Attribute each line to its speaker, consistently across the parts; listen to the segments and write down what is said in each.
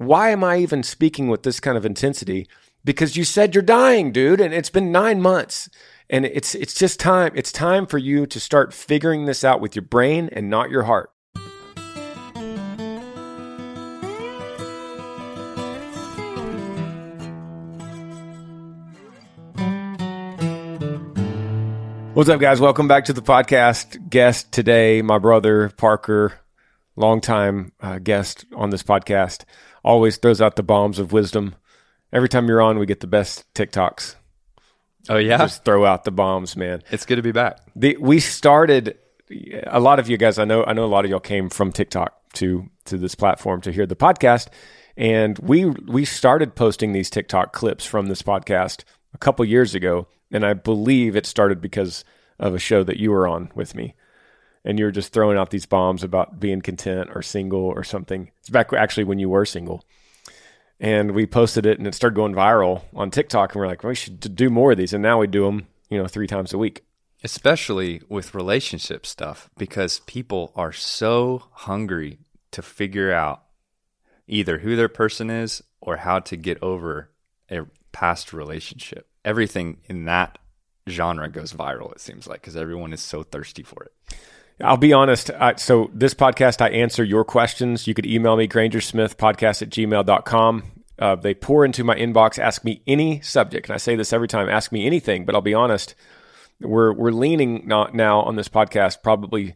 Speaker 1: why am I even speaking with this kind of intensity? Because you said you're dying, dude, and it's been nine months. And it's it's just time. It's time for you to start figuring this out with your brain and not your heart. What's up, guys? Welcome back to the podcast. Guest today, my brother Parker, longtime uh, guest on this podcast, always throws out the bombs of wisdom. Every time you're on, we get the best TikToks.
Speaker 2: Oh yeah,
Speaker 1: Just throw out the bombs, man.
Speaker 2: it's good to be back.
Speaker 1: The, we started. A lot of you guys, I know, I know a lot of y'all came from TikTok to to this platform to hear the podcast, and we we started posting these TikTok clips from this podcast a couple years ago, and I believe it started because of a show that you were on with me, and you're just throwing out these bombs about being content or single or something. It's back actually when you were single, and we posted it, and it started going viral on TikTok, and we're like, well, we should do more of these, and now we do them, you know, three times a week.
Speaker 2: Especially with relationship stuff, because people are so hungry to figure out either who their person is or how to get over a past relationship. Everything in that genre goes viral, it seems like, because everyone is so thirsty for it.
Speaker 1: I'll be honest. I, so this podcast, I answer your questions. You could email me, grangersmithpodcast at gmail.com. Uh, they pour into my inbox, ask me any subject. And I say this every time, ask me anything, but I'll be honest. We're, we're leaning not now on this podcast, probably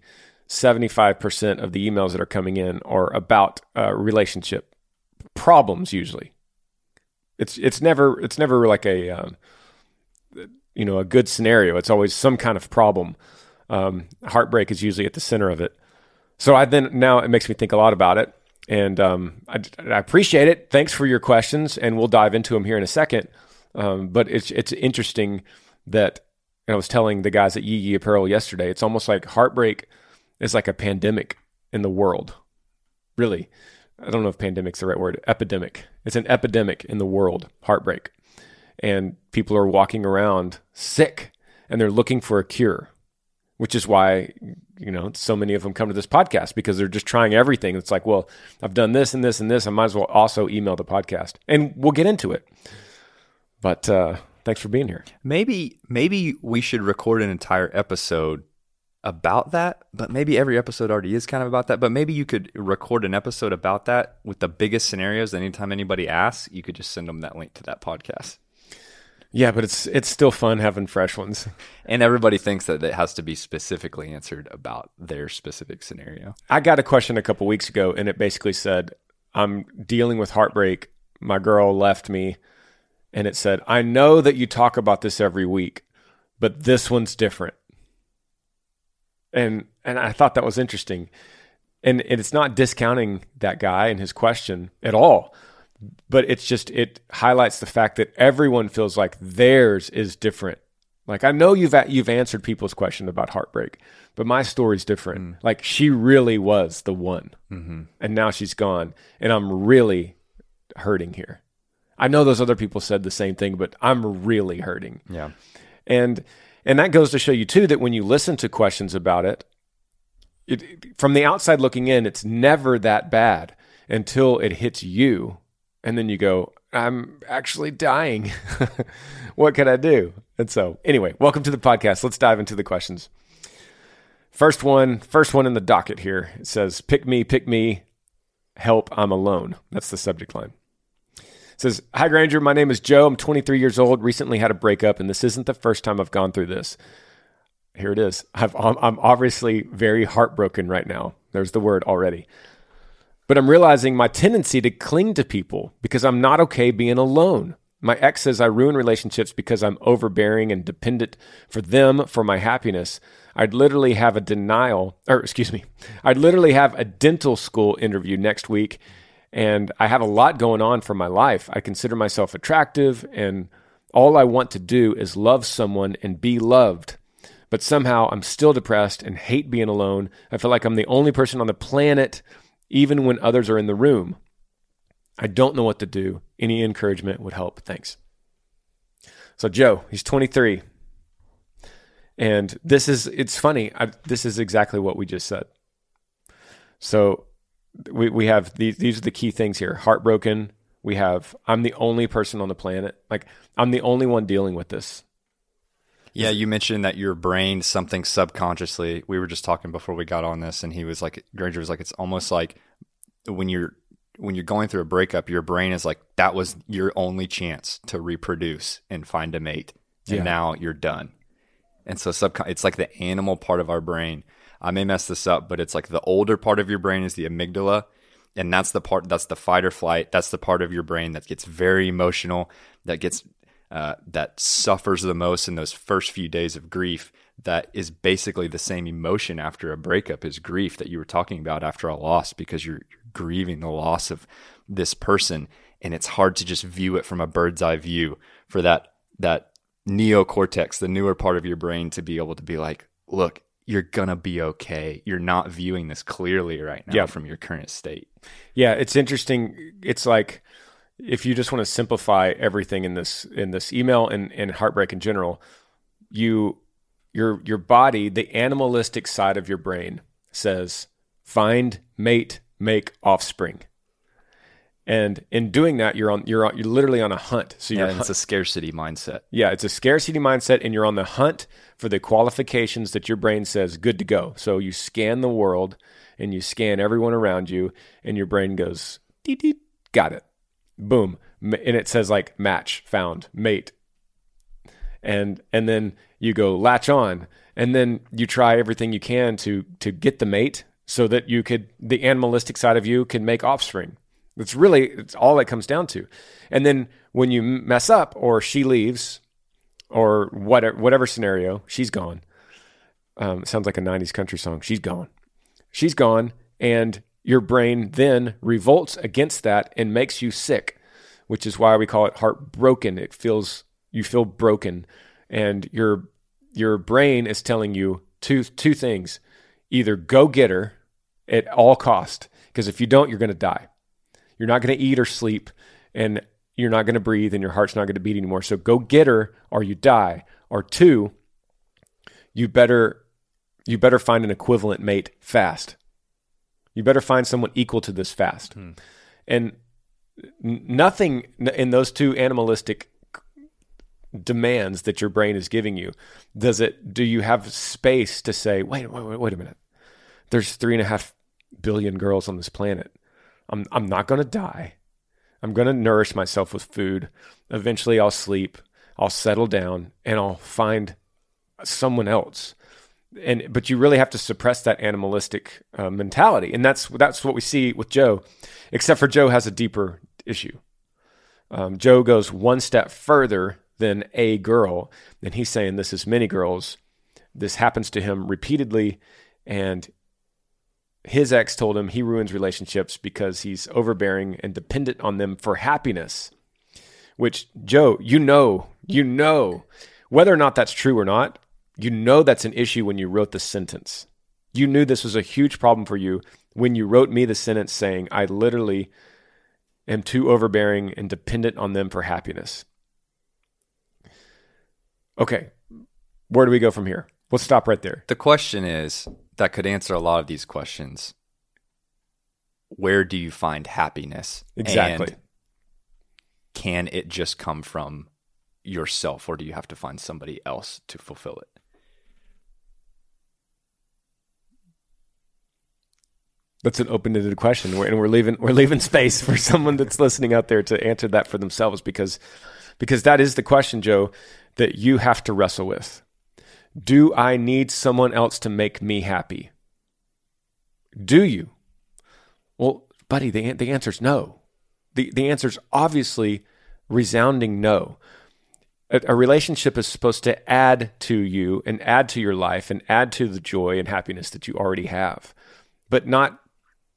Speaker 1: 75% of the emails that are coming in are about uh, relationship problems usually. It's, it's never, it's never like a, um, you know, a good scenario. It's always some kind of problem. Um, heartbreak is usually at the center of it. So I then now it makes me think a lot about it, and um, I, I, appreciate it. Thanks for your questions, and we'll dive into them here in a second. Um, but it's it's interesting that I was telling the guys at Yee Yee Apparel yesterday. It's almost like heartbreak is like a pandemic in the world. Really, I don't know if pandemic's the right word. Epidemic. It's an epidemic in the world. Heartbreak, and people are walking around sick, and they're looking for a cure which is why you know so many of them come to this podcast because they're just trying everything it's like well i've done this and this and this i might as well also email the podcast and we'll get into it but uh, thanks for being here
Speaker 2: Maybe maybe we should record an entire episode about that, but maybe every episode already is kind of about that. But maybe you could record an episode about that with the biggest scenarios. Anytime anybody asks, you could just send them that link to that podcast.
Speaker 1: Yeah but it's it's still fun having fresh ones.
Speaker 2: And everybody thinks that it has to be specifically answered about their specific scenario.
Speaker 1: i got a question a couple weeks ago and it basically said i'm dealing with heartbreak. My girl left me. And it said i know that you talk about this every week but this one's different. And and I thought that was interesting. And, and it's not discounting that guy and his question at all, but it's just it highlights the fact that everyone feels like theirs is different. Like I know you've a- you've answered people's question about heartbreak, but my story's different. Mm. Like she really was the one, mm-hmm. and now she's gone, and I'm really hurting here. I know those other people said the same thing, but I'm really hurting
Speaker 2: Yeah.
Speaker 1: and and that goes to show you too that when you listen to questions about it, it from the outside looking in it's never that bad until it hits you and then you go i'm actually dying what can i do and so anyway welcome to the podcast let's dive into the questions first one first one in the docket here it says pick me pick me help i'm alone that's the subject line it says, Hi, Granger. My name is Joe. I'm 23 years old. Recently had a breakup, and this isn't the first time I've gone through this. Here it is. I've, I'm I'm obviously very heartbroken right now. There's the word already. But I'm realizing my tendency to cling to people because I'm not okay being alone. My ex says I ruin relationships because I'm overbearing and dependent for them for my happiness. I'd literally have a denial, or excuse me, I'd literally have a dental school interview next week and I have a lot going on for my life. I consider myself attractive, and all I want to do is love someone and be loved. But somehow I'm still depressed and hate being alone. I feel like I'm the only person on the planet, even when others are in the room. I don't know what to do. Any encouragement would help. Thanks. So, Joe, he's 23. And this is, it's funny. I, this is exactly what we just said. So, we we have these these are the key things here. Heartbroken. We have I'm the only person on the planet. Like I'm the only one dealing with this.
Speaker 2: Yeah, you mentioned that your brain something subconsciously. We were just talking before we got on this, and he was like, Granger was like, it's almost like when you're when you're going through a breakup, your brain is like, that was your only chance to reproduce and find a mate, and
Speaker 1: Yeah.
Speaker 2: now you're done. And so subcon- it's like the animal part of our brain. I may mess this up, but it's like the older part of your brain is the amygdala, and that's the part that's the fight or flight. That's the part of your brain that gets very emotional, that gets uh, that suffers the most in those first few days of grief. That is basically the same emotion after a breakup is grief that you were talking about after a loss because you're, you're grieving the loss of this person, and it's hard to just view it from a bird's eye view for that that neocortex, the newer part of your brain, to be able to be like, look, you're gonna be okay. You're not viewing this clearly right now
Speaker 1: Yeah.
Speaker 2: from your current state.
Speaker 1: Yeah, it's interesting. It's like if you just want to simplify everything in this in this email and, and heartbreak in general, you your your body, the animalistic side of your brain says find, mate, make offspring. And in doing that, you're on you're on, you're literally on a hunt. So you're
Speaker 2: Yeah, it's a scarcity mindset.
Speaker 1: yeah, it's a scarcity mindset, and you're on the hunt for the qualifications that your brain says good to go. So you scan the world and you scan everyone around you, and your brain goes, got it. Boom. And it says like match, found, mate. And and then you go latch on, and then you try everything you can to to get the mate so that you could the animalistic side of you can make offspring. It's really it's all it comes down to. And then when you mess up or she leaves or whatever whatever scenario, she's gone. Um, sounds like a '90s country song. She's gone. She's gone, and your brain then revolts against that and makes you sick, which is why we call it heartbroken. It feels you feel broken, and your your brain is telling you two two things: either go get her at all cost, because if you don't, you're going to die. You're not going to eat or sleep, and you're not going to breathe, and your heart's not going to beat anymore. So go get her, or you die. Or two, you better you better find an equivalent mate fast. You better find someone equal to this fast. Hmm. And nothing in those two animalistic demands that your brain is giving you does it do you have space to say wait wait wait, wait a minute. There's three and a half billion girls on this planet. I'm, I'm not going to die. I'm going to nourish myself with food. Eventually i'll sleep. I'll settle down and i'll find someone else and but you really have to suppress that animalistic uh, mentality. And that's that's what we see with joe except for joe has a deeper issue. Um, joe goes one step further than a girl and he's saying this is many girls. This happens to him repeatedly and his ex told him he ruins relationships because he's overbearing and dependent on them for happiness which joe you know you know whether or not that's true or not you know that's an issue when you wrote the sentence. You knew this was a huge problem for you when you wrote me the sentence saying, I literally am too overbearing and dependent on them for happiness. Okay, where do we go from here? We'll stop right there.
Speaker 2: The question is that could answer a lot of these questions. Where do you find happiness?
Speaker 1: Exactly.
Speaker 2: And can it just come from yourself, or do you have to find somebody else to fulfill it?
Speaker 1: That's an open-ended question, and we're leaving we're leaving space for someone that's listening out there to answer that for themselves because because that is the question, Joe, that you have to wrestle with. Do I need someone else to make me happy? Do you? Well, buddy, the the answer is no. the The answer is obviously resounding no. A, a relationship is supposed to add to you and add to your life and add to the joy and happiness that you already have, but not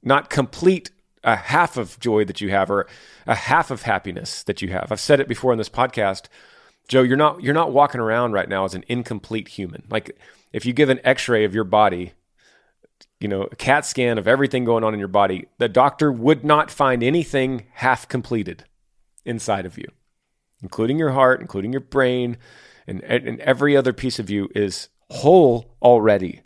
Speaker 1: not complete a half of joy that you have or a half of happiness that you have. I've said it before in this podcast. Joe, you're not you're not walking around right now as an incomplete human. Like if you give an x-ray of your body, you know, a CAT scan of everything going on in your body, the doctor would not find anything half completed inside of you, including your heart, including your brain, and, and every other piece of you is whole already.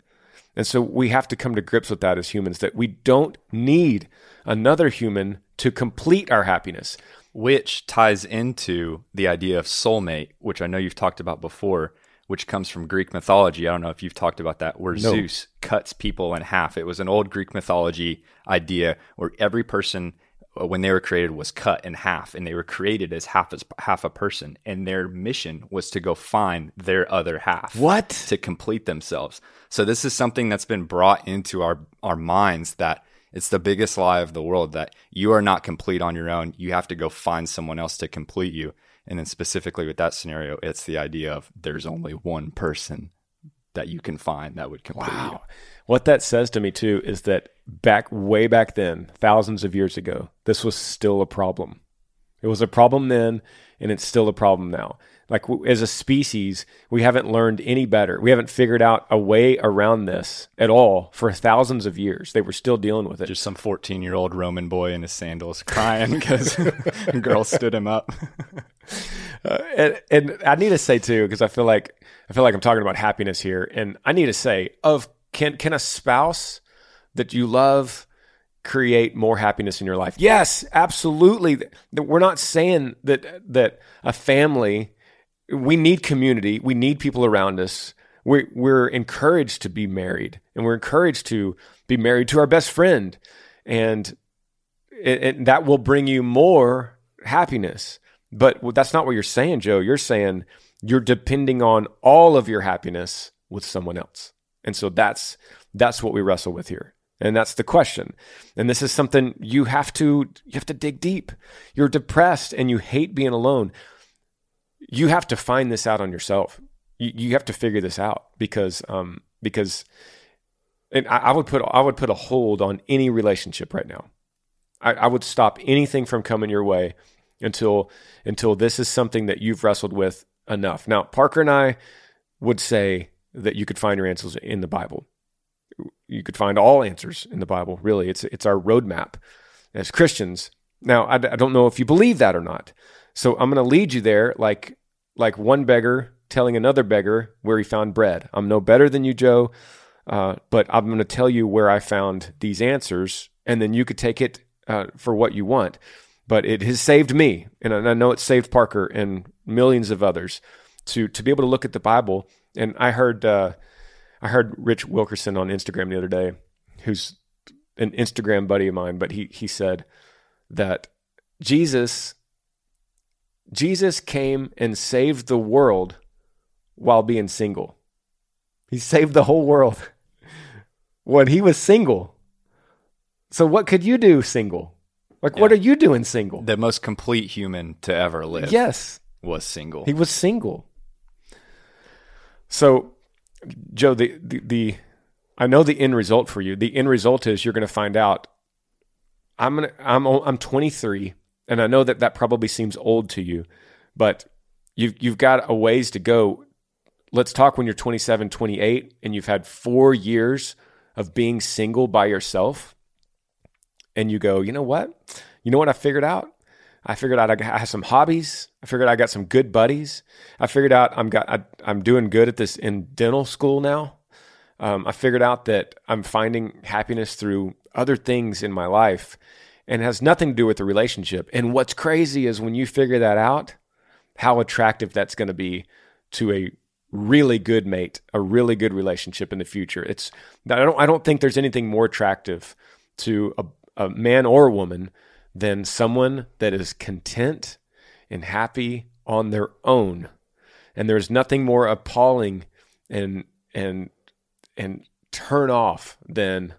Speaker 1: And so we have to come to grips with that as humans that we don't need another human to complete our happiness.
Speaker 2: Which ties into the idea of soulmate, which I know you've talked about before, which comes from Greek mythology. I don't know if you've talked about that, where no. Zeus cuts people in half. It was an old Greek mythology idea where every person Uh, when they were created was cut in half and they were created as half as half a person and their mission was to go find their other half
Speaker 1: what?
Speaker 2: to complete themselves. So this is something that's been brought into our our minds that it's the biggest lie of the world that you are not complete on your own. You have to go find someone else to complete you. And then specifically with that scenario it's the idea of there's only one person that you can find that would complete wow. you
Speaker 1: what that says to me too is that back way back then, thousands of years ago, this was still a problem. It was a problem then, and it's still a problem now. Like as a species, we haven't learned any better. We haven't figured out a way around this at all for thousands of years. They were still dealing with it.
Speaker 2: Just some 14 year old Roman boy in his sandals crying because a girl stood him up.
Speaker 1: uh, and, and I need to say too, because I feel like I feel like I'm talking about happiness here, and I need to say, of can can a spouse that you love create more happiness in your life? Yes, absolutely. We're not saying that that a family we need community, we need people around us. We're, we're encouraged to be married and we're encouraged to be married to our best friend. And, and that will bring you more happiness. But that's not what you're saying, Joe. You're saying you're depending on all of your happiness with someone else. And so that's that's what we wrestle with here. And that's the question. And this is something you have to you have to dig deep. You're depressed and you hate being alone. You have to find this out on yourself. You, you have to figure this out because um because and I, I, would put I would put a hold on any relationship right now. I, I would stop anything from coming your way until until this is something that you've wrestled with enough. Now, Parker and I would say that you could find your answers in the Bible. You could find all answers in the Bible. Really, it's it's our roadmap as Christians. Now, I, I don't know if you believe that or not. So I'm going to lead you there, like like one beggar telling another beggar where he found bread. I'm no better than you, Joe, uh, but I'm going to tell you where I found these answers, and then you could take it uh, for what you want. But it has saved me, and I know it saved Parker and millions of others to to be able to look at the Bible and I heard uh, I heard Rich Wilkerson on Instagram the other day, who's an Instagram buddy of mine, but he he said that Jesus Jesus came and saved the world while being single. He saved the whole world when he was single. So what could you do single? Like yeah. what are you doing single?
Speaker 2: The most complete human to ever live.
Speaker 1: Yes.
Speaker 2: Was single.
Speaker 1: He was single. So, Joe, the, the, the I know the end result for you. The end result is you're going to find out. I'm gonna I'm I'm 23, and I know that that probably seems old to you, but you've you've got a ways to go. Let's talk when you're 27, 28, and you've had four years of being single by yourself, and you go, you know what? You know what I figured out? I figured out I have some hobbies. I figured I got some good buddies. I figured out I'm got I, am doing good at this in dental school now. Um, I figured out that I'm finding happiness through other things in my life, and has nothing to do with the relationship. And what's crazy is when you figure that out, how attractive that's going to be to a really good mate, a really good relationship in the future. It's I don't I don't think there's anything more attractive to a, a man or a woman than someone that is content and happy on their own. And there's nothing more appalling and and and turn off than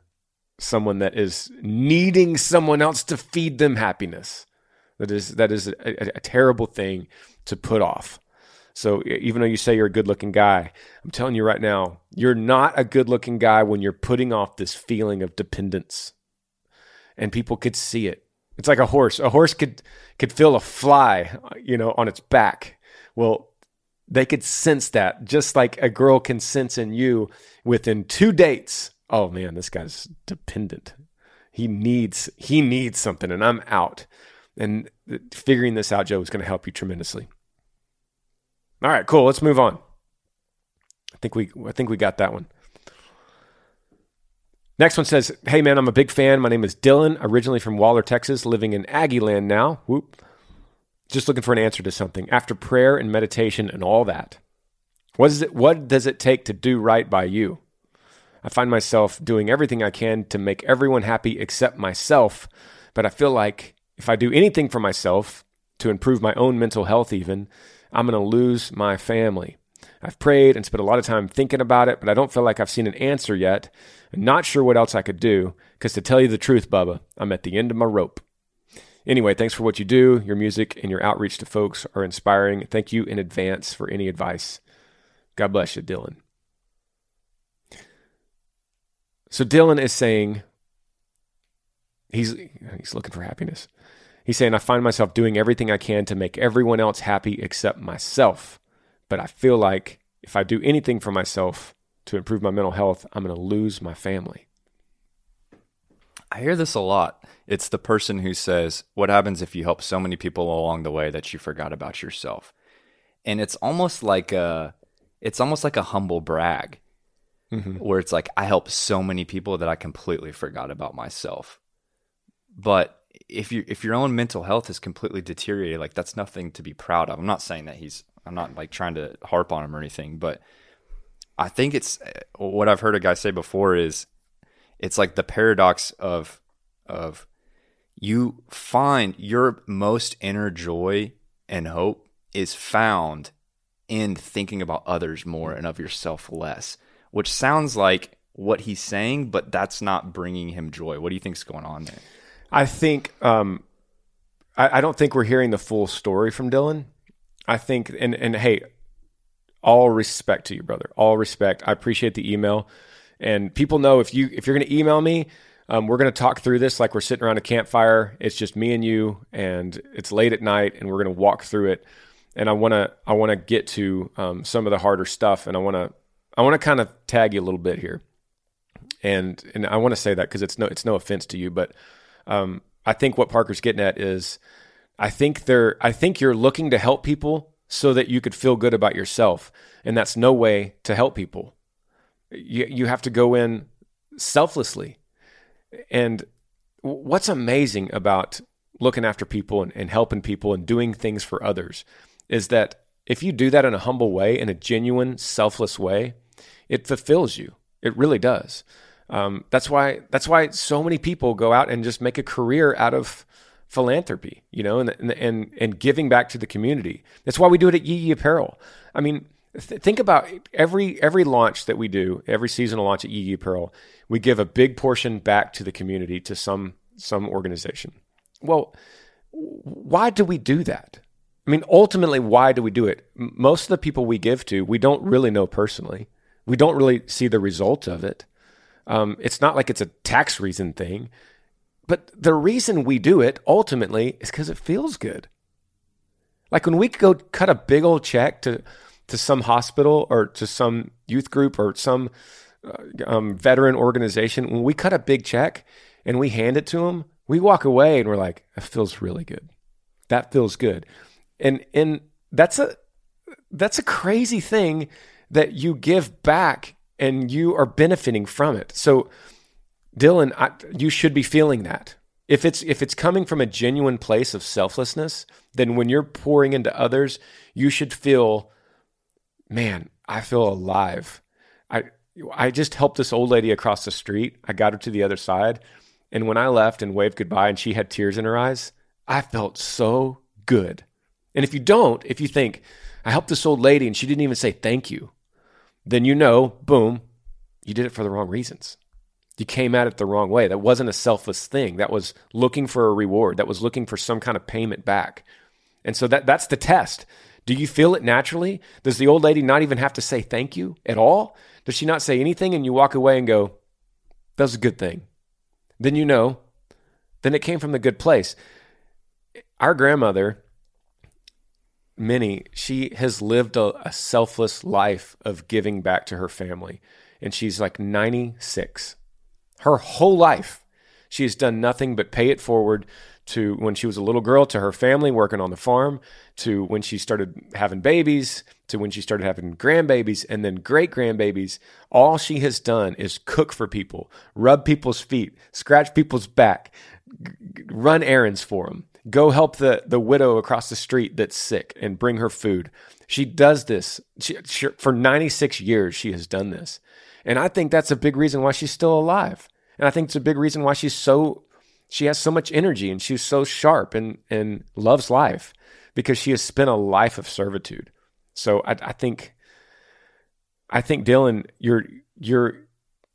Speaker 1: someone that is needing someone else to feed them happiness. That is that is a, a, terrible thing to put off. So even though you say you're a good-looking guy, I'm telling you right now, you're not a good-looking guy when you're putting off this feeling of dependence. And people could see it. It's like a horse. A horse could could feel a fly, you know, on its back. Well, they could sense that just like a girl can sense in you within two dates. Oh man, this guy's dependent. He needs he needs something and I'm out. And figuring this out, Joe, is going to help you tremendously. All right, cool. Let's move on. I think we I think we got that one. Next one says, Hey man, I'm a big fan. My name is Dylan, originally from Waller, Texas, living in Aggie land now. Whoop. Just looking for an answer to something. After prayer and meditation and all that, what is it what does it take to do right by you? I find myself doing everything I can to make everyone happy except myself, but I feel like if I do anything for myself to improve my own mental health even, I'm going to lose my family. I've prayed and spent a lot of time thinking about it, but I don't feel like I've seen an answer yet. I'm not sure what else I could do, because to tell you the truth, Bubba, I'm at the end of my rope. Anyway, thanks for what you do. Your music and your outreach to folks are inspiring. Thank you in advance for any advice. God bless you, Dylan. So Dylan is saying he's he's looking for happiness. He's saying I find myself doing everything I can to make everyone else happy except myself. But I feel like if I do anything for myself to improve my mental health, I'm going to lose my family.
Speaker 2: I hear this a lot. It's the person who says, What happens if you help so many people along the way that you forgot about yourself? And it's almost like a it's almost like a humble brag. Mm-hmm. Where it's like I help so many people that I completely forgot about myself. But if you if your own mental health is completely deteriorated, like that's nothing to be proud of. I'm not saying that he's I'm not like trying to harp on him or anything, but I think it's what I've heard a guy say before is it's like the paradox of of you find your most inner joy and hope is found in thinking about others more and of yourself less, which sounds like what he's saying, but that's not bringing him joy. What do you think's going on there?
Speaker 1: I think um, I, I don't think we're hearing the full story from Dylan. I think, and and hey, all respect to you, brother. All respect. I appreciate the email, and people know if you if you're going to email me, um, we're going to talk through this like we're sitting around a campfire. It's just me and you, and it's late at night, and we're going to walk through it. And I want to I want to get to um, some of the harder stuff, and I want to I want to kind of tag you a little bit here, and and I want to say that because it's no it's no offense to you, but um, I think what Parker's getting at is I think they're I think you're looking to help people so that you could feel good about yourself. And that's no way to help people. You, you have to go in selflessly. And what's amazing about looking after people and, and helping people and doing things for others is that if you do that in a humble way, in a genuine, selfless way, it fulfills you. It really does. Um, that's why that's why so many people go out and just make a career out of philanthropy, you know, and, and, and giving back to the community. That's why we do it at Yee Yee Apparel. I mean, th- think about every, every launch that we do, every seasonal launch at Yee Yee Apparel, we give a big portion back to the community, to some, some organization. Well, why do we do that? I mean, ultimately, why do we do it? Most of the people we give to, we don't really know personally. We don't really see the result of it. Um, it's not like it's a tax reason thing. But the reason we do it ultimately is because it feels good. Like when we go cut a big old check to to some hospital or to some youth group or some uh, um, veteran organization, when we cut a big check and we hand it to them, we walk away and we're like, "That feels really good. That feels good." And and that's a that's a crazy thing that you give back and you are benefiting from it. So Dylan, I, you should be feeling that. If it's if it's coming from a genuine place of selflessness, then when you're pouring into others, you should feel, man, I feel alive. I I just helped this old lady across the street. I got her to the other side, and when I left and waved goodbye, and she had tears in her eyes, I felt so good. And if you don't, if you think I helped this old lady and she didn't even say thank you, then you know, boom, you did it for the wrong reasons you came at it the wrong way. That wasn't a selfless thing. That was looking for a reward. That was looking for some kind of payment back. And so that that's the test. Do you feel it naturally? Does the old lady not even have to say thank you at all? Does she not say anything and you walk away and go, "That was a good thing." Then you know, then it came from the good place. Our grandmother, Minnie, she has lived a, a selfless life of giving back to her family, and she's like 96 her whole life, She has done nothing but pay it forward to when she was a little girl, to her family working on the farm, to when she started having babies, to when she started having grandbabies, and then great grandbabies. All she has done is cook for people, rub people's feet, scratch people's back, g- run errands for them, go help the, the widow across the street that's sick and bring her food. She does this she, she, for 96 years. She has done this. And I think that's a big reason why she's still alive. And I think it's a big reason why she's so she has so much energy and she's so sharp and and loves life because she has spent a life of servitude. So I, I think I think Dylan, your your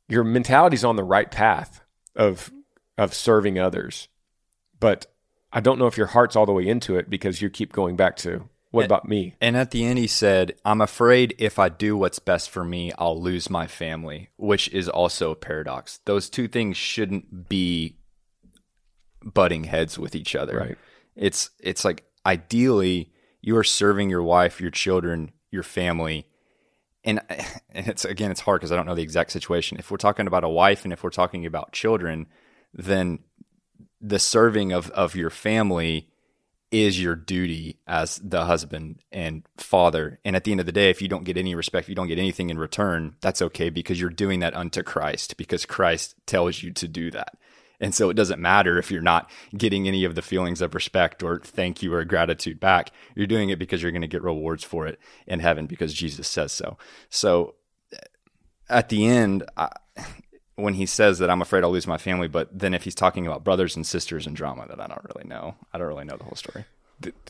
Speaker 1: your mentality's on the right path of of serving others, but I don't know if your heart's all the way into it because you keep going back to what about me?
Speaker 2: And at the end, he said, I'm afraid if I do what's best for me, I'll lose my family, which is also a paradox. Those two things shouldn't be butting heads with each other.
Speaker 1: Right.
Speaker 2: It's it's like ideally you are serving your wife, your children, your family. And, and it's again it's hard because I don't know the exact situation. If we're talking about a wife and if we're talking about children, then the serving of of your family is your duty as the husband and father. And at the end of the day, if you don't get any respect, if you don't get anything in return, that's okay because you're doing that unto Christ because Christ tells you to do that. And so it doesn't matter if you're not getting any of the feelings of respect or thank you or gratitude back. You're doing it because you're going to get rewards for it in heaven because Jesus says so. So at the end, I, when he says that I'm afraid I'll lose my family, but then if he's talking about brothers and sisters and drama, that I don't really know. I don't really know the whole story.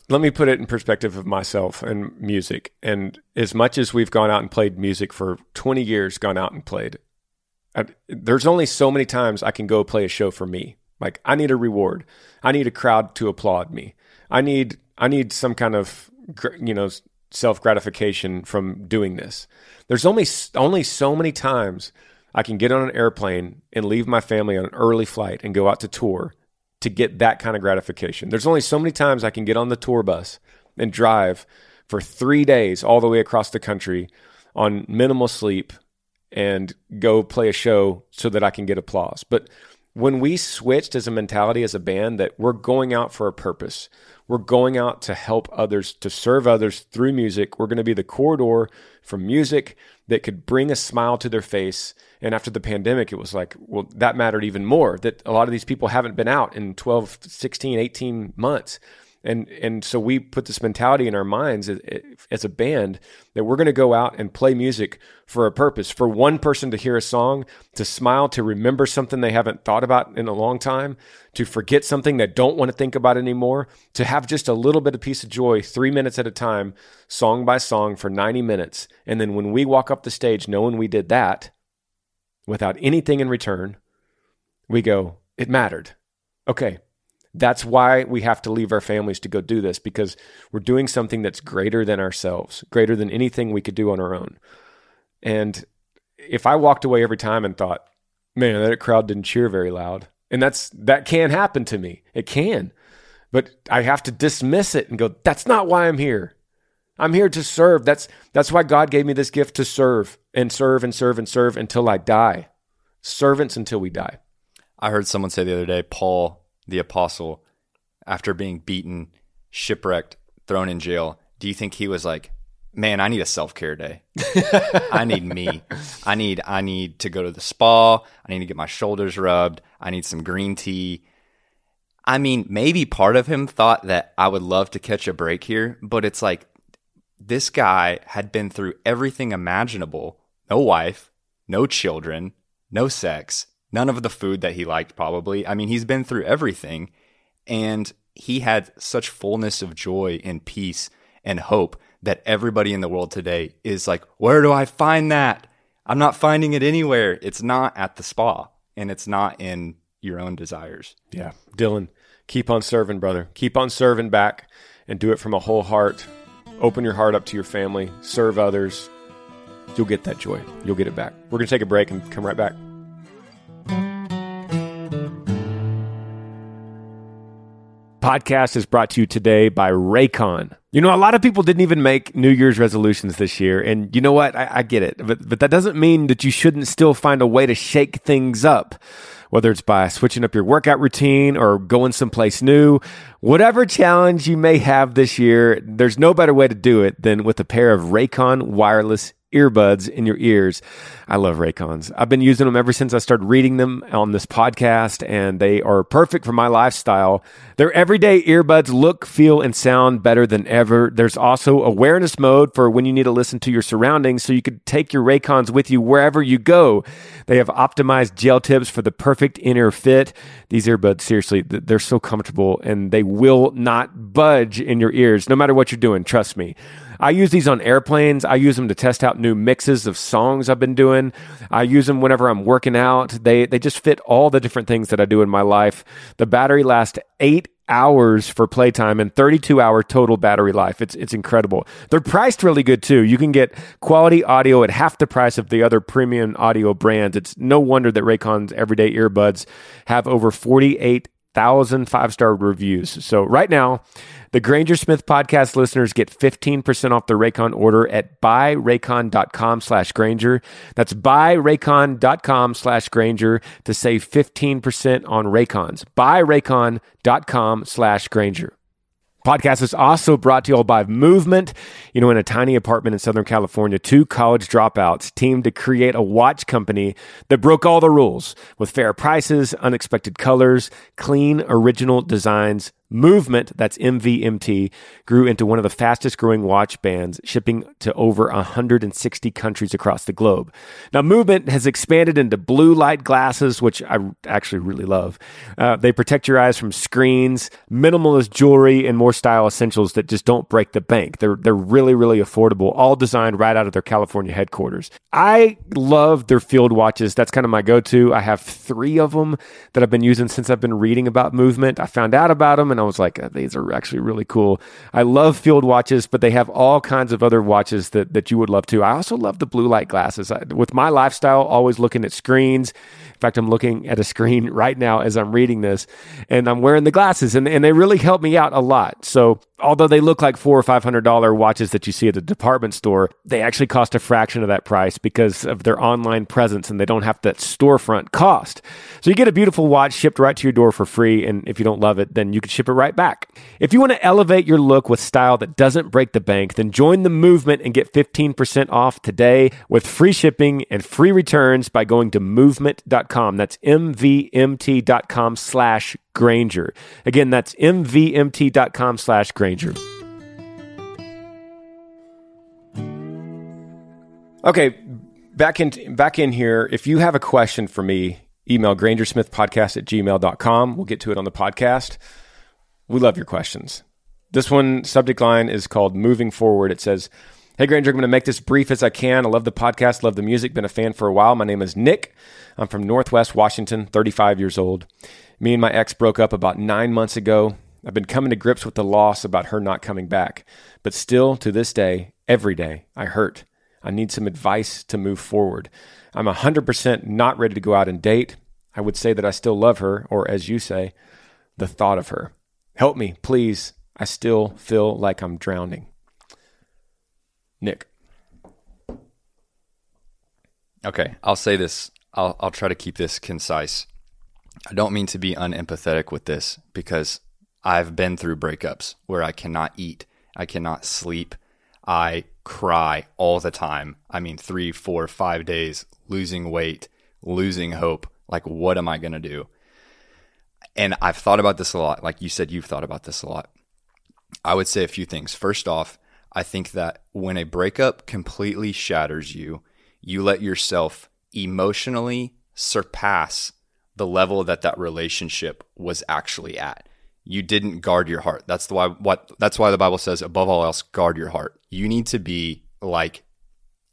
Speaker 1: Let me put it in perspective of myself and music. And as much as we've gone out and played music for 20 years, gone out and played, I, there's only so many times I can go play a show for me. Like I need a reward. I need a crowd to applaud me. I need I need some kind of you know self gratification from doing this. There's only only so many times I can get on an airplane and leave my family on an early flight and go out to tour to get that kind of gratification. There's only so many times I can get on the tour bus and drive for 3 days all the way across the country on minimal sleep and go play a show so that I can get applause. But when we switched as a mentality as a band that we're going out for a purpose, we're going out to help others, to serve others through music. We're going to be the corridor from music that could bring a smile to their face. And after the pandemic, it was like, well, that mattered even more that a lot of these people haven't been out in 12, 16, 18 months and and so we put this mentality in our minds as, a band that we're going to go out and play music for a purpose for one person to hear a song to smile to remember something they haven't thought about in a long time to forget something they don't want to think about anymore to have just a little bit of peace of joy 3 minutes at a time song by song for 90 minutes. And then when we walk up the stage knowing we did that without anything in return we go it mattered. Okay that's why we have to leave our families to go do this because we're doing something that's greater than ourselves, greater than anything we could do on our own. And if I walked away every time and thought, man, that crowd didn't cheer very loud, and that's that can happen to me. It can. But I have to dismiss it and go, that's not why I'm here. I'm here to serve. That's that's why God gave me this gift to serve and serve and serve and serve until I die. Servants until we die.
Speaker 2: I heard someone say the other day, Paul the apostle, after being beaten, shipwrecked, thrown in jail, do you think he was like, man, I need a self care day. I need me. I need I need to go to the spa. I need to get my shoulders rubbed. I need some green tea. I mean, maybe part of him thought that I would love to catch a break here, but it's like this guy had been through everything imaginable. No wife, no children, no sex, none of the food that he liked, probably. I mean, he's been through everything, and he had such fullness of joy and peace and hope that everybody in the world today is like, where do I find that? I'm not finding it anywhere. It's not at the spa, and it's not in your own desires.
Speaker 1: Yeah. Dylan, keep on serving, brother. Keep on serving back and do it from a whole heart. Open your heart up to your family, serve others. You'll get that joy. You'll get it back. We're going to take a break and come right back. Podcast is brought to you today by Raycon. You know, a lot of people didn't even make New Year's resolutions this year. And you know what? I, I, get it. But, but that doesn't mean that you shouldn't still find a way to shake things up. whether it's by switching up your workout routine or going someplace new. Whatever challenge you may have this year, there's no better way to do it than with a pair of Raycon wireless earbuds in your ears. I love Raycons. I've been using them ever since I started reading them on this podcast, and they are perfect for my lifestyle. Their everyday earbuds look, feel, and sound better than ever. There's also awareness mode for when you need to listen to your surroundings so you could take your Raycons with you wherever you go. They have optimized gel tips for the perfect inner fit. These earbuds, seriously, they're so comfortable and they will not budge in your ears no matter what you're doing. Trust me. I use these on airplanes. I use them to test out new mixes of songs I've been doing. I use them whenever I'm working out. They they just fit all the different things that I do in my life. The battery lasts 8 hours for playtime and 32 hour total battery life. It's it's incredible. They're priced really good too. You can get quality audio at half the price of the other premium audio brands. It's no wonder that Raycon's everyday earbuds have over 48,000 five-star reviews. So right now, the Granger Smith podcast listeners get 15% off the Raycon order at buyraycon.com slash Granger. That's buyraycon.com slash Granger to save 15% on Raycons. Buyraycon.com slash Granger. Podcast is also brought to you all by Movement. You know, in a tiny apartment in Southern California, two college dropouts teamed to create a watch company that broke all the rules with fair prices, unexpected colors, clean, original designs, Movement, that's MVMT, grew into one of the fastest growing watch bands, shipping to over 160 countries across the globe. Now, Movement has expanded into blue light glasses, which I actually really love. Uh, they protect your eyes from screens, minimalist jewelry, and more style essentials that just don't break the bank. They're, they're really, really affordable, all designed right out of their California headquarters. I love their field watches. That's kind of my go to. I have three of them that I've been using since I've been reading about Movement. I found out about them and I was like, uh, these are actually really cool. I love field watches, but they have all kinds of other watches that, that you would love to. I also love the blue light glasses. I, with my lifestyle, always looking at screens. In fact, I'm looking at a screen right now as I'm reading this, and I'm wearing the glasses, and, and they really help me out a lot. So although they look like four or five hundred dollar watches that you see at the department store, they actually cost a fraction of that price because of their online presence and they don't have that storefront cost. So you get a beautiful watch shipped right to your door for free, and if you don't love it, then you can ship it right back. If you want to elevate your look with style that doesn't break the bank, then join the movement and get 15% off today with free shipping and free returns by going to movement.com. That's mvmt.com slash Granger. Again, that's mvmt.com slash Granger. Okay, back in back in here. If you have a question for me, email grangersmithpodcast at gmail.com. We'll get to it on the podcast. We love your questions. This one subject line is called Moving Forward. It says, Hey Granger, I'm going to make this brief as I can. I love the podcast, love the music, been a fan for a while. My name is Nick. I'm from Northwest Washington, 35 years old. Me and my ex broke up about nine months ago. I've been coming to grips with the loss about her not coming back. But still, to this day, every day, I hurt. I need some advice to move forward. I'm 100% not ready to go out and date. I would say that I still love her, or as you say, the thought of her. Help me, please. I still feel like I'm drowning. Nick.
Speaker 2: Okay, I'll say this. I'll, I'll try to keep this concise. I don't mean to be unempathetic with this because I've been through breakups where I cannot eat, I cannot sleep, I cry all the time. I mean, three, four, five days, losing weight, losing hope. Like, what am I going to do? And I've thought about this a lot. Like you said, you've thought about this a lot. I would say a few things. First off, I think that when a breakup completely shatters you, you let yourself emotionally surpass the level that that relationship was actually at. You didn't guard your heart. That's the why what that's why the Bible says above all else guard your heart. You need to be like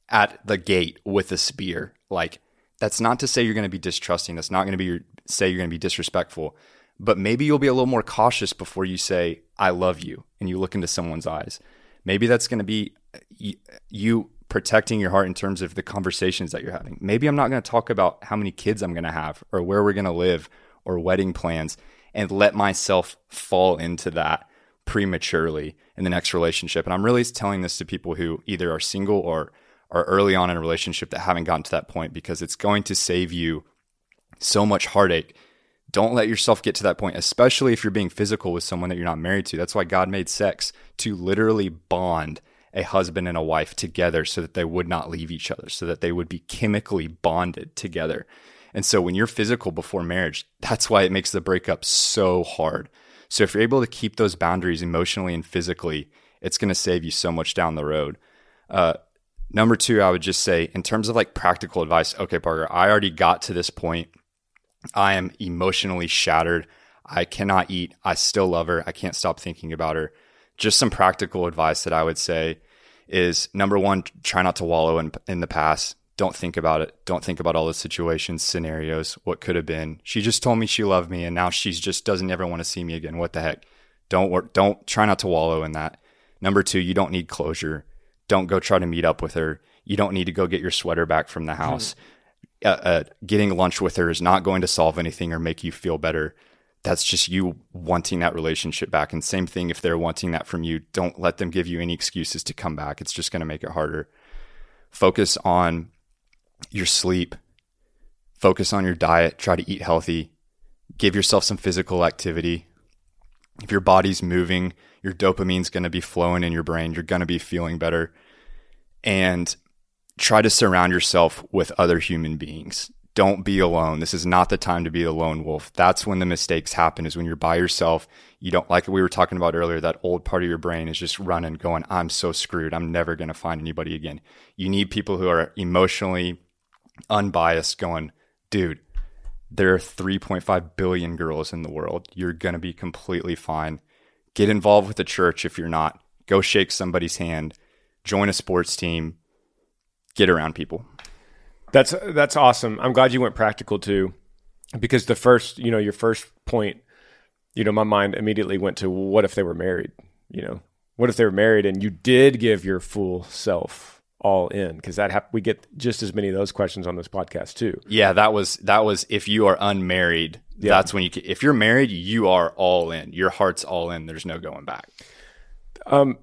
Speaker 2: at the gate with a spear. Like that's not to say you're going to be distrusting. That's not going to be your, say you're going to be disrespectful. But maybe you'll be a little more cautious before you say I love you and you look into someone's eyes. Maybe that's going to be you protecting your heart in terms of the conversations that you're having. Maybe I'm not going to talk about how many kids I'm going to have or where we're going to live or wedding plans and let myself fall into that prematurely in the next relationship. And I'm really telling this to people who either are single or are early on in a relationship that haven't gotten to that point because it's going to save you so much heartache. Don't let yourself get to that point, especially if you're being physical with someone that you're not married to. That's why God made sex to literally bond a husband and a wife together so that they would not leave each other, so that they would be chemically bonded together. And so when you're physical before marriage, that's why it makes the breakup so hard. So if you're able to keep those boundaries emotionally and physically, it's going to save you so much down the road. Uh, number two, I would just say, in terms of like practical advice, okay, Parker, I already got to this point. I am emotionally shattered. I cannot eat. I still love her. I can't stop thinking about her. Just some practical advice that I would say is number one, try not to wallow in, in the past. Don't think about it. Don't think about all the situations, scenarios, what could have been. She just told me she loved me and now she's just doesn't ever want to see me again. What the heck? Don't work. Don't try not to wallow in that. Number two, you don't need closure. Don't go try to meet up with her. You don't need to go get your sweater back from the house. Mm. Uh, uh, getting lunch with her is not going to solve anything or make you feel better. That's just you wanting that relationship back. And same thing if they're wanting that from you, don't let them give you any excuses to come back. It's just going to make it harder. Focus on your sleep, focus on your diet, try to eat healthy, give yourself some physical activity. If your body's moving, your dopamine's going to be flowing in your brain, you're going to be feeling better. And try to surround yourself with other human beings. Don't be alone. This is not the time to be the lone wolf. That's when the mistakes happen is when you're by yourself. You don't like we were talking about earlier, that old part of your brain is just running, going, I'm so screwed. I'm never going to find anybody again. You need people who are emotionally unbiased going, dude, there are 3.5 billion girls in the world. You're going to be completely fine. Get involved with the church if you're not. Go shake somebody's hand. Join a sports team. Get around people.
Speaker 1: That's that's awesome. I'm glad you went practical too, because the first, you know, your first point, you know, my mind immediately went to what if they were married? You know, what if they were married and you did give your full self all in because that hap- we get just as many of those questions on this podcast too.
Speaker 2: Yeah, that was that was if you are unmarried, yeah. that's when you can, if you're married, you are all in. Your heart's all in. There's no going back. Um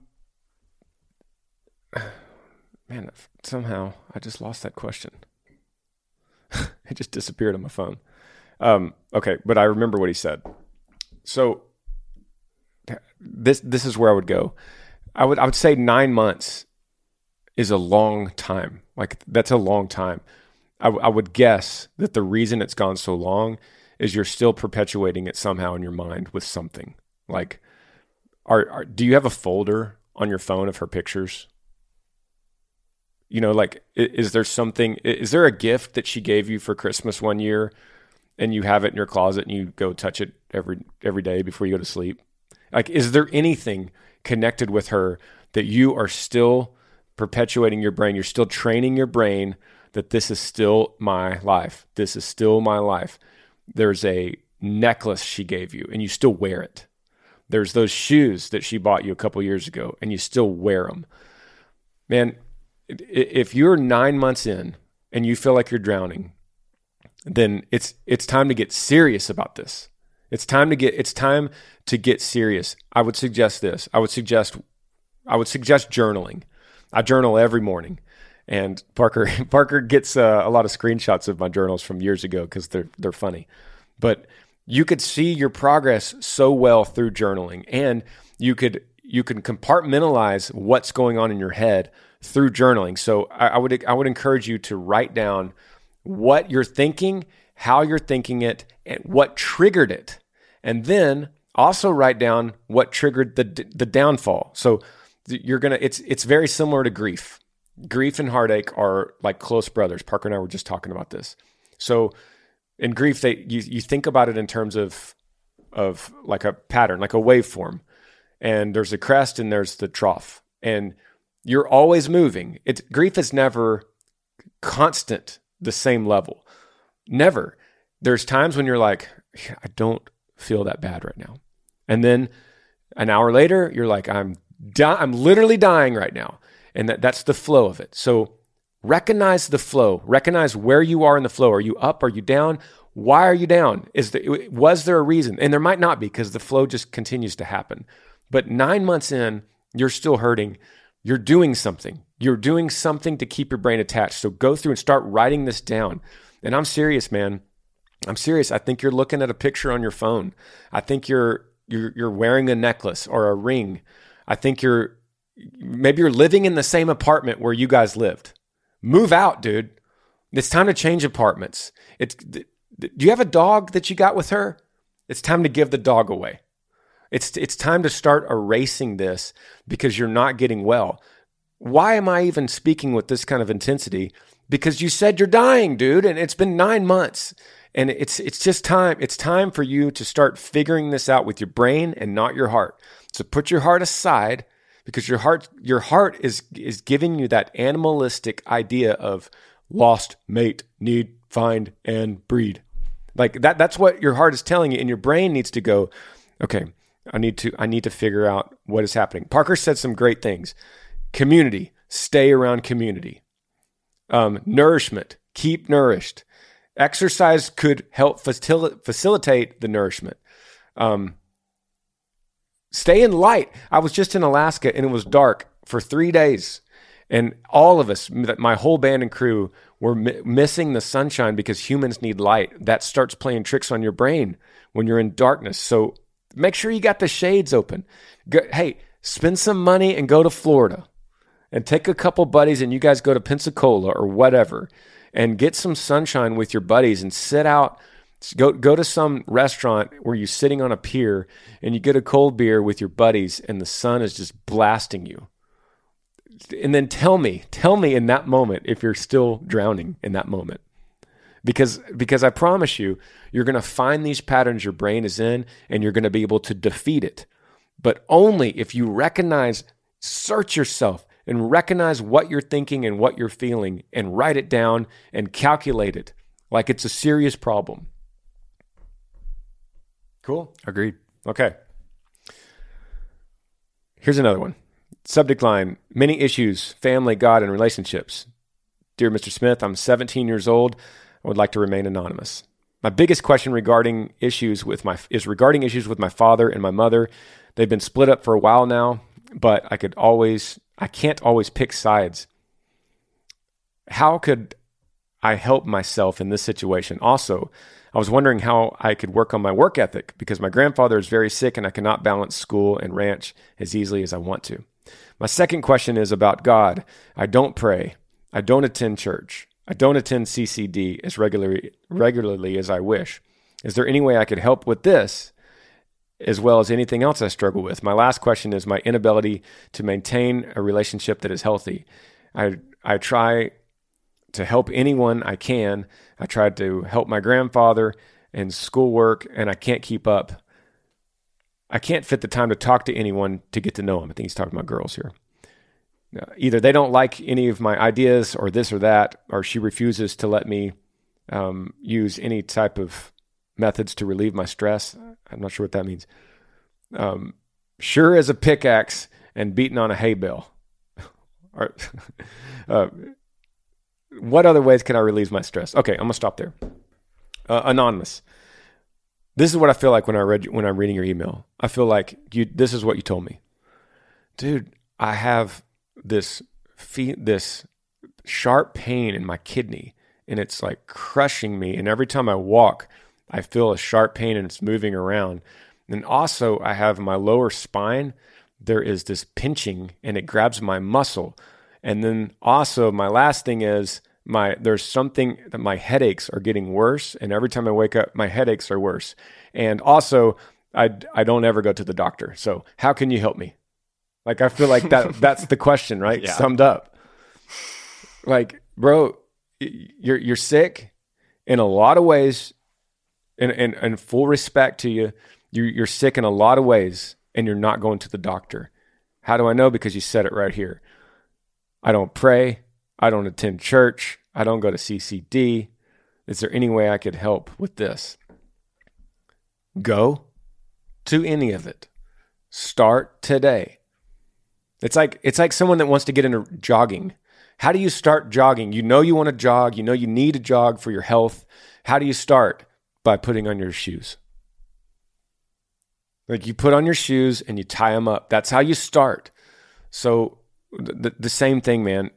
Speaker 1: man, somehow I just lost that question. it just disappeared on my phone. Um okay, but I remember what he said. So this this is where I would go. I would I would say 9 months is a long time. Like that's a long time. I, w- I would guess that the reason it's gone so long is you're still perpetuating it somehow in your mind with something. Like, are, are do you have a folder on your phone of her pictures? You know, like, is, there something? Is there a gift that she gave you for Christmas one year, and you have it in your closet and you go touch it every every day before you go to sleep? Like, is there anything connected with her that you are still perpetuating your brain. You're still training your brain that this is still my life. This is still my life. There's a necklace she gave you and you still wear it. There's those shoes that she bought you a couple years ago and you still wear them. Man, if you're 9 months in and you feel like you're drowning, then it's it's time to get serious about this. It's time to get it's time to get serious. I would suggest this. I would suggest I would suggest journaling. I journal every morning, and Parker Parker gets uh, a lot of screenshots of my journals from years ago because they're they're funny. But you could see your progress so well through journaling, and you could you can compartmentalize what's going on in your head through journaling. So I, I would I would encourage you to write down what you're thinking, how you're thinking it, and what triggered it, and then also write down what triggered the the downfall. So you're gonna it's it's very similar to grief. Grief and heartache are like close brothers. Parker and i were just talking about this. So in grief they you, you think about it in terms of of like a pattern like a waveform. And there's a crest and there's the trough. And you're always moving it's grief is never constant the same level never there's times when you're like i don't feel that bad right now and then an hour later you're like i'm di- I'm literally dying right now. And that, that's the flow of it. So recognize the flow. Recognize where you are in the flow. Are you up? Are you down? Why are you down? Is there, was there a reason? And there might not be because the flow just continues to happen. But nine months in, you're still hurting. You're doing something. You're doing something to keep your brain attached. So go through and start writing this down. And I'm serious, man. I'm serious. I think you're looking at a picture on your phone. I think you're you're you're wearing a necklace or a ring. I think you're maybe you're living in the same apartment where you guys lived. Move out, dude. It's time to change apartments. It's do you have a dog that you got with her? It's time to give the dog away. It's it's time to start erasing this because you're not getting well. Why am I even speaking with this kind of intensity? Because you said you're dying, dude, and it's been 9 months. And it's it's just time. It's time for you to start figuring this out with your brain and not your heart. So put your heart aside because your heart your heart is is giving you that animalistic idea of lost mate, need, find and breed. Like that that's what your heart is telling you and your brain needs to go, okay, I need to I need to figure out what is happening. Parker said some great things. Community, stay around community. Um, nourishment, keep nourished. Exercise could help facil- facilitate the nourishment. Um, stay in light. I was just in Alaska and it was dark for three days. And all of us, my whole band and crew, were mi- missing the sunshine because humans need light. That starts playing tricks on your brain when you're in darkness. So make sure you got the shades open. Go, hey, spend some money and go to Florida and take a couple buddies and you guys go to Pensacola or whatever and get some sunshine with your buddies and sit out go go to some restaurant where you're sitting on a pier and you get a cold beer with your buddies and the sun is just blasting you and then tell me tell me in that moment if you're still drowning in that moment because because I promise you you're going to find these patterns your brain is in and you're going to be able to defeat it but only if you recognize search yourself and recognize what you're thinking and what you're feeling and write it down and calculate it like it's a serious problem. Cool.
Speaker 2: Agreed.
Speaker 1: Okay. Here's another one. Subject line Many issues, family, God, and relationships. Dear Mr. Smith, I'm 17 years old. I would like to remain anonymous. My biggest question regarding issues with my is regarding issues with my father and my mother. They've been split up for a while now, but I could always I can't always pick sides. How could I help myself in this situation? Also, I was wondering how I could work on my work ethic because my grandfather is very sick and I cannot balance school and ranch as easily as I want to. My second question is about God. I don't pray. I don't attend church. I don't attend CCD as regularly regularly as I wish. Is there any way I could help with this as well as anything else I struggle with. My last question is my inability to maintain a relationship that is healthy. I I try to help anyone I can. I tried to help my grandfather in schoolwork and I can't keep up. I can't fit the time to talk to anyone to get to know him. I think he's talking about girls here. Uh, either they don't like any of my ideas or this or that, or she refuses to let me um, use any type of methods to relieve my stress. I'm not sure what that means. Um, sure as a pickaxe and beating on a hay bale. or, uh, what other ways can I relieve my stress? Okay, I'm gonna stop there. Uh, anonymous. This is what I feel like when I read when I'm reading your email. I feel like you. This is what you told me, dude. I have this fee, this sharp pain in my kidney, and it's like crushing me. And every time I walk, I feel a sharp pain and it's moving around. And also, I have my lower spine, there is this pinching and it grabs my muscle. And then also, my last thing is my there's something that my headaches are getting worse and every time I wake up my headaches are worse. And also I I don't ever go to the doctor. So, how can you help me? Like I feel like that that's the question, right? Yeah. Summed up. Like, bro, you're you're sick in a lot of ways and, and, and full respect to you, you, you're sick in a lot of ways and you're not going to the doctor. How do I know? Because you said it right here. I don't pray. I don't attend church. I don't go to CCD. Is there any way I could help with this? Go to any of it. Start today. It's like it's like someone that wants to get into jogging. How do you start jogging? You know you want to jog, you know you need to jog for your health. How do you start? by putting on your shoes. Like you put on your shoes and you tie them up. That's how you start. So the, the same thing, man.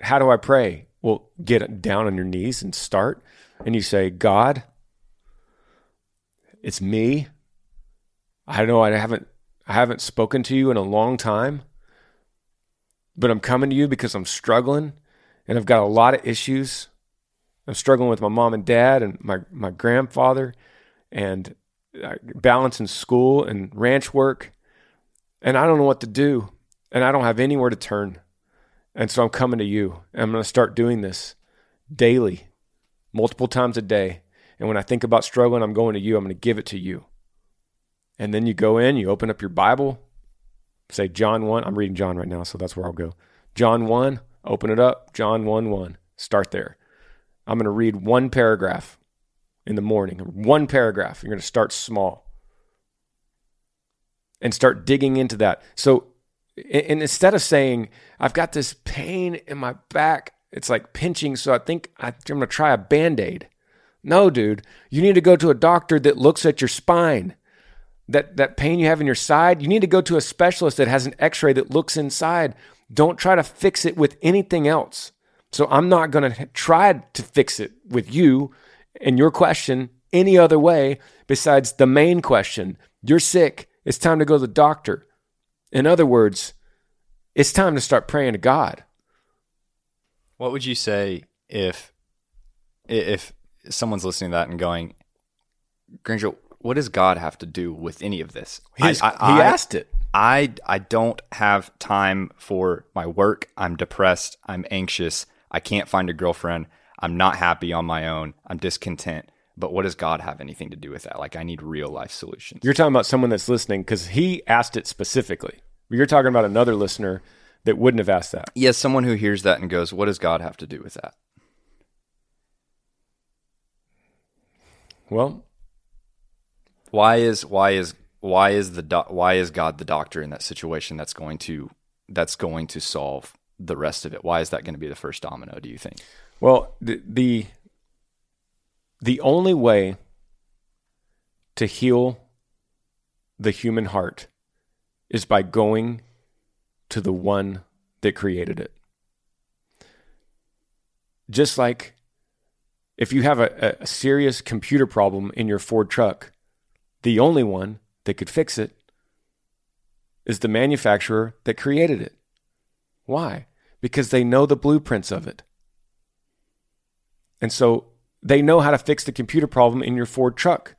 Speaker 1: How do I pray? Well, get down on your knees and start. And you say, God, It's me. I don't know I haven't I haven't spoken to you in a long time, but I'm coming to you because I'm struggling and I've got a lot of issues. I'm struggling with my mom and dad and my my grandfather and uh, balancing school and ranch work and I don't know what to do and I don't have anywhere to turn. And so I'm coming to you. And I'm going to start doing this daily, multiple times a day. And when I think about struggling, I'm going to you. I'm going to give it to you. And then you go in, you open up your Bible, say John 1. I'm reading John right now, so that's where I'll go. John 1, open it up. John 1 1. Start there. I'm going to read one paragraph in the morning, one paragraph. You're going to start small and start digging into that. So, and instead of saying, I've got this pain in my back, it's like pinching, so I think I'm going to try a band aid. No, dude, you need to go to a doctor that looks at your spine. That, that pain you have in your side, you need to go to a specialist that has an x ray that looks inside. Don't try to fix it with anything else. So I'm not going to try to fix it with you and your question any other way besides the main question. You're sick. It's time to go to the doctor. In other words, it's time to start praying to God.
Speaker 2: What would you say if if someone's listening to that and going, Granger, what does God have to do with any of this?
Speaker 1: I, I, he asked it.
Speaker 2: I I don't have time for my work. I'm depressed. I'm anxious. I can't find a girlfriend. I'm not happy on my own. I'm discontent. But what does God have anything to do with that? Like, I need real life solutions.
Speaker 1: You're talking about someone that's listening because he asked it specifically. You're talking about another listener that wouldn't have asked that.
Speaker 2: Yes, someone who hears that and goes, "What does God have to do with that?"
Speaker 1: Well,
Speaker 2: why is why is why is the do- why is God the doctor in that situation that's going to that's going to solve the rest of it? Why is that going to be the first domino? Do you think?
Speaker 1: Well, the the, the only way to heal the human heart is by going to the one that created it. Just like if you have a, a, serious computer problem in your Ford truck, the only one that could fix it is the manufacturer that created it. Why? Because they know the blueprints of it. And so they know how to fix the computer problem in your Ford truck.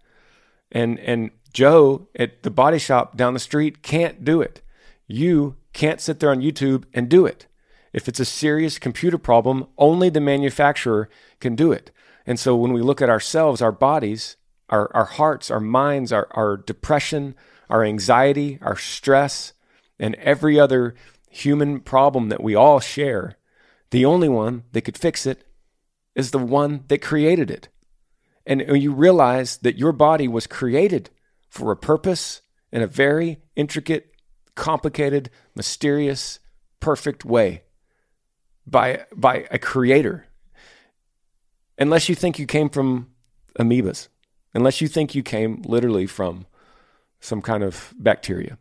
Speaker 1: And and Joe at the body shop down the street can't do it. You can't sit there on YouTube and do it. If it's a serious computer problem, only the manufacturer can do it. And so when we look at ourselves, our bodies, our, our hearts, our minds, our, our depression, our anxiety, our stress, and every other human problem that we all share, the only one that could fix it is the one that created it. And you realize that your body was created for a purpose in a very intricate, complicated, mysterious, perfect way by, by a creator. Unless you think you came from amoebas, unless you think you came literally from some kind of bacteria.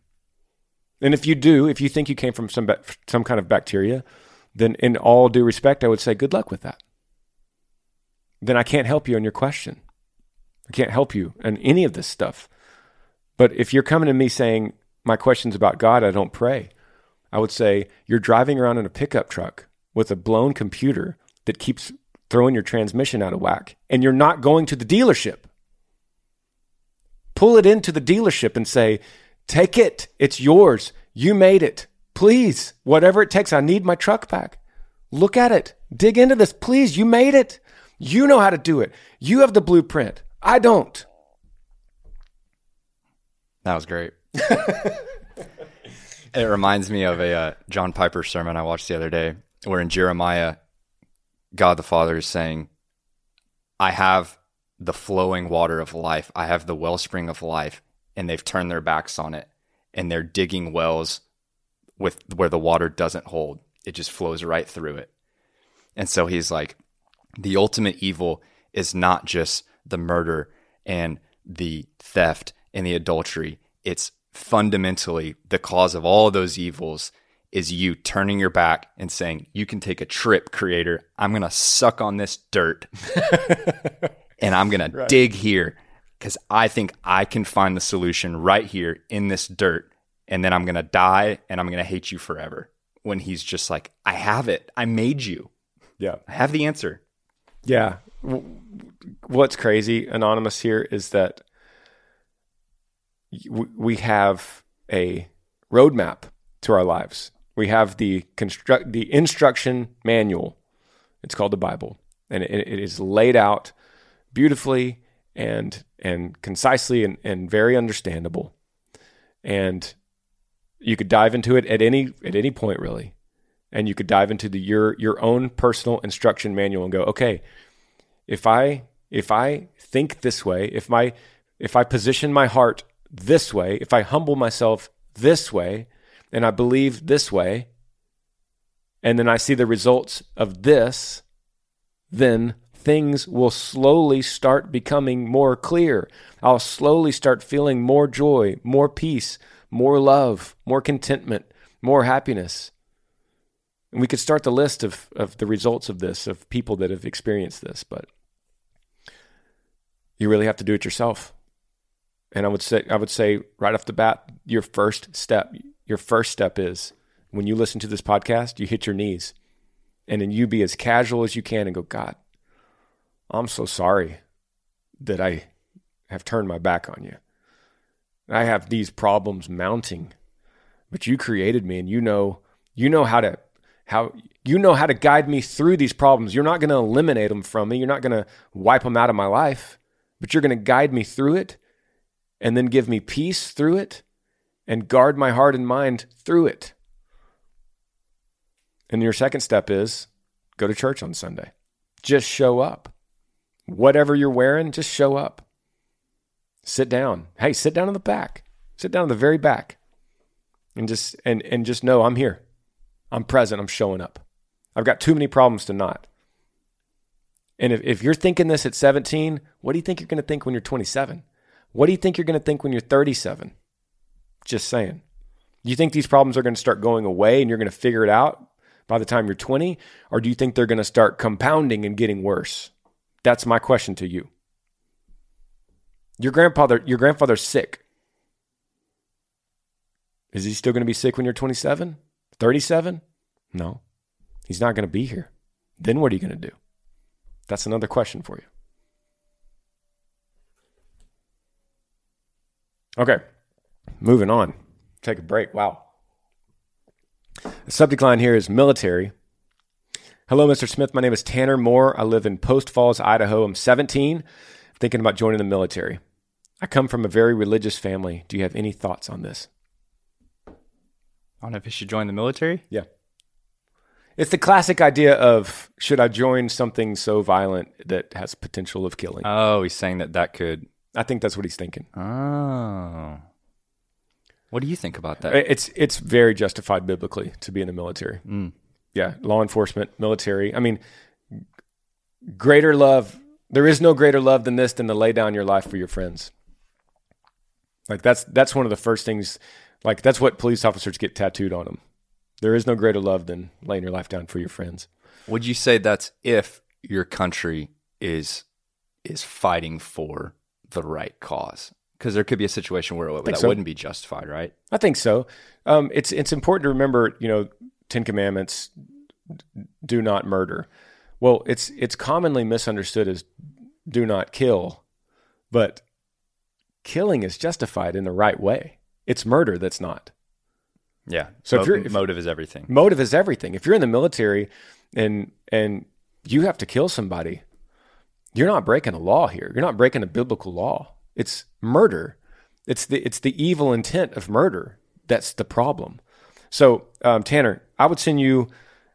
Speaker 1: And if you do, if you think you came from some, some kind of bacteria, then in all due respect, I would say good luck with that then I can't help you on your question. I can't help you on any of this stuff. But if you're coming to me saying, my question's about God, I don't pray, I would say, you're driving around in a pickup truck with a blown computer that keeps throwing your transmission out of whack, and you're not going to the dealership. Pull it into the dealership and say, Take it. It's yours. You made it. Please, whatever it takes, I need my truck back. Look at it. Dig into this. Please, you made it. You know how to do it. You have the blueprint. I don't.
Speaker 2: That was great. it reminds me of a uh, John Piper sermon I watched the other day, where in Jeremiah, God the Father is saying, I have the flowing water of life, I have the wellspring of life, and they've turned their backs on it, and they're digging wells with where the water doesn't hold. It just flows right through it. And so he's like, the ultimate evil is not just the murder and the theft and the adultery. It's fundamentally the cause of all those evils is you turning your back and saying, You can take a trip, creator. I'm going to suck on this dirt and I'm going right. to dig here because I think I can find the solution right here in this dirt. And then I'm going to die and I'm going to hate you forever. When he's just like, I have it. I made you.
Speaker 1: Yeah.
Speaker 2: I have the answer.
Speaker 1: Yeah. What's crazy, Anonymous, here is that we have a roadmap to our lives. We have the construct the instruction manual. It's called the Bible, and it, it is laid out beautifully and and concisely and, and very understandable. And you could dive into it at any at any point, really and you could dive into the your your own personal instruction manual and go okay if i if i think this way if my if i position my heart this way if i humble myself this way and i believe this way and then i see the results of this then things will slowly start becoming more clear i'll slowly start feeling more joy more peace more love more contentment more happiness and we could start the list of, of the results of this, of people that have experienced this, but you really have to do it yourself. And I would say I would say right off the bat, your first step, your first step is when you listen to this podcast, you hit your knees. And then you be as casual as you can and go, God, I'm so sorry that I have turned my back on you. I have these problems mounting, but you created me and you know you know how to how you know how to guide me through these problems. You're not going to eliminate them from me. You're not going to wipe them out of my life, but you're going to guide me through it and then give me peace through it and guard my heart and mind through it. And your second step is go to church on Sunday. Just show up. Whatever you're wearing, just show up. Sit down. Hey, sit down in the back. Sit down in the very back. And just and and just know I'm here. I'm present. I'm showing up. I've got too many problems to not. And if, if you're thinking this at 17, what do you think you're going to think when you're 27? What do you think you're going to think when you're 37? Just saying. Do you think these problems are going to start going away and you're going to figure it out by the time you're 20? Or do you think they're going to start compounding and getting worse? That's my question to you. Your grandfather, your grandfather's sick. Is he still going to be sick when you're 27? 37? No. He's not going to be here. Then what are you going to do? That's another question for you. Okay. Moving on. Take a break. Wow. The subject line here is military. Hello, Mr. Smith. My name is Tanner Moore. I live in Post Falls, Idaho. I'm 17, thinking about joining the military. I come from a very religious family. Do you have any thoughts on this?
Speaker 2: I don't know if you should join the military.
Speaker 1: Yeah. It's the classic idea of should I join something so violent that has potential of killing?
Speaker 2: Oh, he's saying that that could.
Speaker 1: I think that's what he's thinking.
Speaker 2: Oh. What do you think about that?
Speaker 1: It's it's very justified biblically to be in the military.
Speaker 2: Mm.
Speaker 1: Yeah, law enforcement, military. I mean, greater love. There is no greater love than this than to lay down your life for your friends. Like that's that's one of the first things. Like that's what police officers get tattooed on them. There is no greater love than laying your life down for your friends.
Speaker 2: Would you say that's if your country is is fighting for the right cause? Because there could be a situation where that
Speaker 1: so.
Speaker 2: wouldn't be justified, right?
Speaker 1: I think so. Um, it's it's important to remember, you know, Ten Commandments: do not murder. Well, it's it's commonly misunderstood as do not kill, but killing is justified in the right way. It's murder that's not.
Speaker 2: Yeah.
Speaker 1: So
Speaker 2: Mo-
Speaker 1: if you're if,
Speaker 2: motive is everything.
Speaker 1: motive is everything. If you're in the military and and you have to kill somebody, you're not breaking a law here. You're not breaking a biblical law. It's murder. It's the it's the evil intent of murder that's the problem. So um, Tanner, I would send you,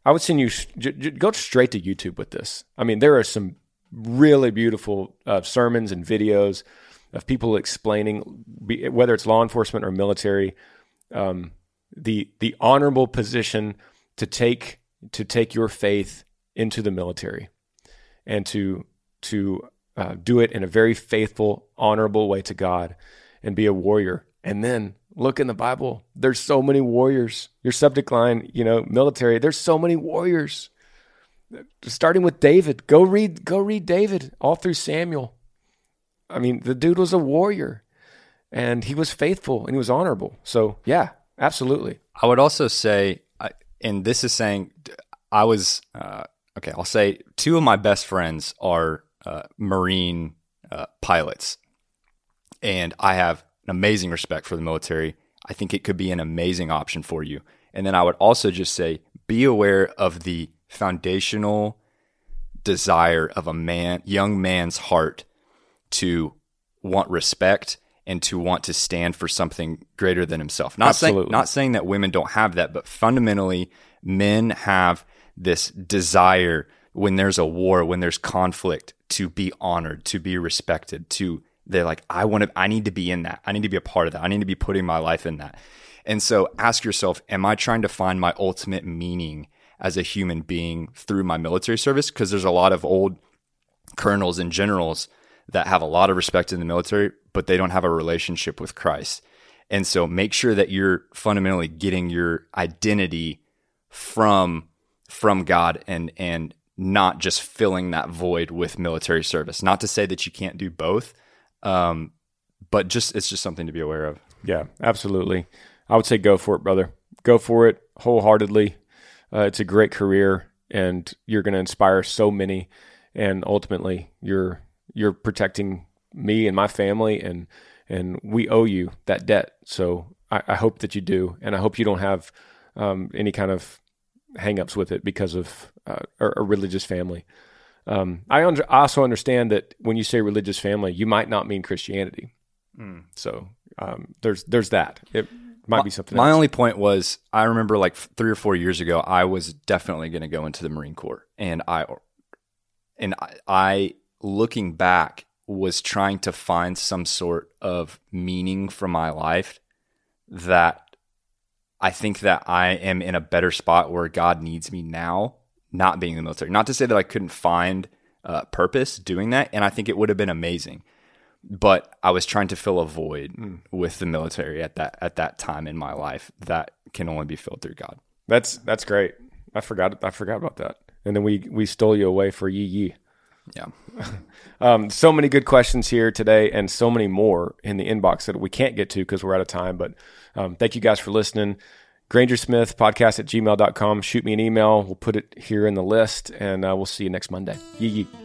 Speaker 1: I would send you j- j- go straight to YouTube with this. I mean, there are some really beautiful uh, sermons and videos of people explaining be, whether it's law enforcement or military, um, the the honorable position to take to take your faith into the military, and to to uh, do it in a very faithful, honorable way to God, and be a warrior. And then look in the Bible. There's so many warriors. Your subject line, you know, military. There's so many warriors. Starting with David. Go read. Go read David all through Samuel. I mean, the dude was a warrior and he was faithful and he was honorable. So, yeah, absolutely.
Speaker 2: I would also say, and this is saying, I was, uh, okay, I'll say two of my best friends are uh, Marine uh, pilots. And I have an amazing respect for the military. I think it could be an amazing option for you. And then I would also just say be aware of the foundational desire of a man, young man's heart to want respect and to want to stand for something greater than himself. Not
Speaker 1: Absolutely.
Speaker 2: saying not saying that women don't have that, but fundamentally men have this desire when there's a war, when there's conflict to be honored, to be respected, to they're like I want to I need to be in that. I need to be a part of that. I need to be putting my life in that. And so ask yourself, am I trying to find my ultimate meaning as a human being through my military service? Because there's a lot of old colonels and generals that have a lot of respect in the military, but they don't have a relationship with Christ. And so make sure that you're fundamentally getting your identity from from God and and not just filling that void with military service. Not to say that you can't do both, um, but just it's just something to be aware of.
Speaker 1: Yeah, absolutely. I would say go for it, brother. Go for it wholeheartedly. Uh, it's a great career, and you're going to inspire so many. And ultimately, you're you're protecting me and my family, and and we owe you that debt. So I, I hope that you do, and I hope you don't have um, any kind of hangups with it because of uh, a, a religious family. Um, I under, also understand that when you say religious family, you might not mean Christianity. Mm. So um, there's there's that. It might
Speaker 2: my,
Speaker 1: be something.
Speaker 2: My
Speaker 1: else.
Speaker 2: only point was I remember like three or four years ago, I was definitely going to go into the Marine Corps, and I and I, I looking back was trying to find some sort of meaning for my life that I think that I am in a better spot where God needs me now, not being in the military. Not to say that I couldn't find uh, purpose doing that, and I think it would have been amazing. But I was trying to fill a void mm. with the military at that at that time in my life that can only be filled through God.
Speaker 1: That's that's great. I forgot I forgot about that. And then we we stole you away for yee yee.
Speaker 2: Yeah.
Speaker 1: um, so many good questions here today, and so many more in the inbox that we can't get to because we're out of time. But um, thank you guys for listening. Granger Smith podcast at gmail.com. Shoot me an email. We'll put it here in the list, and uh, we'll see you next Monday. Yee yee.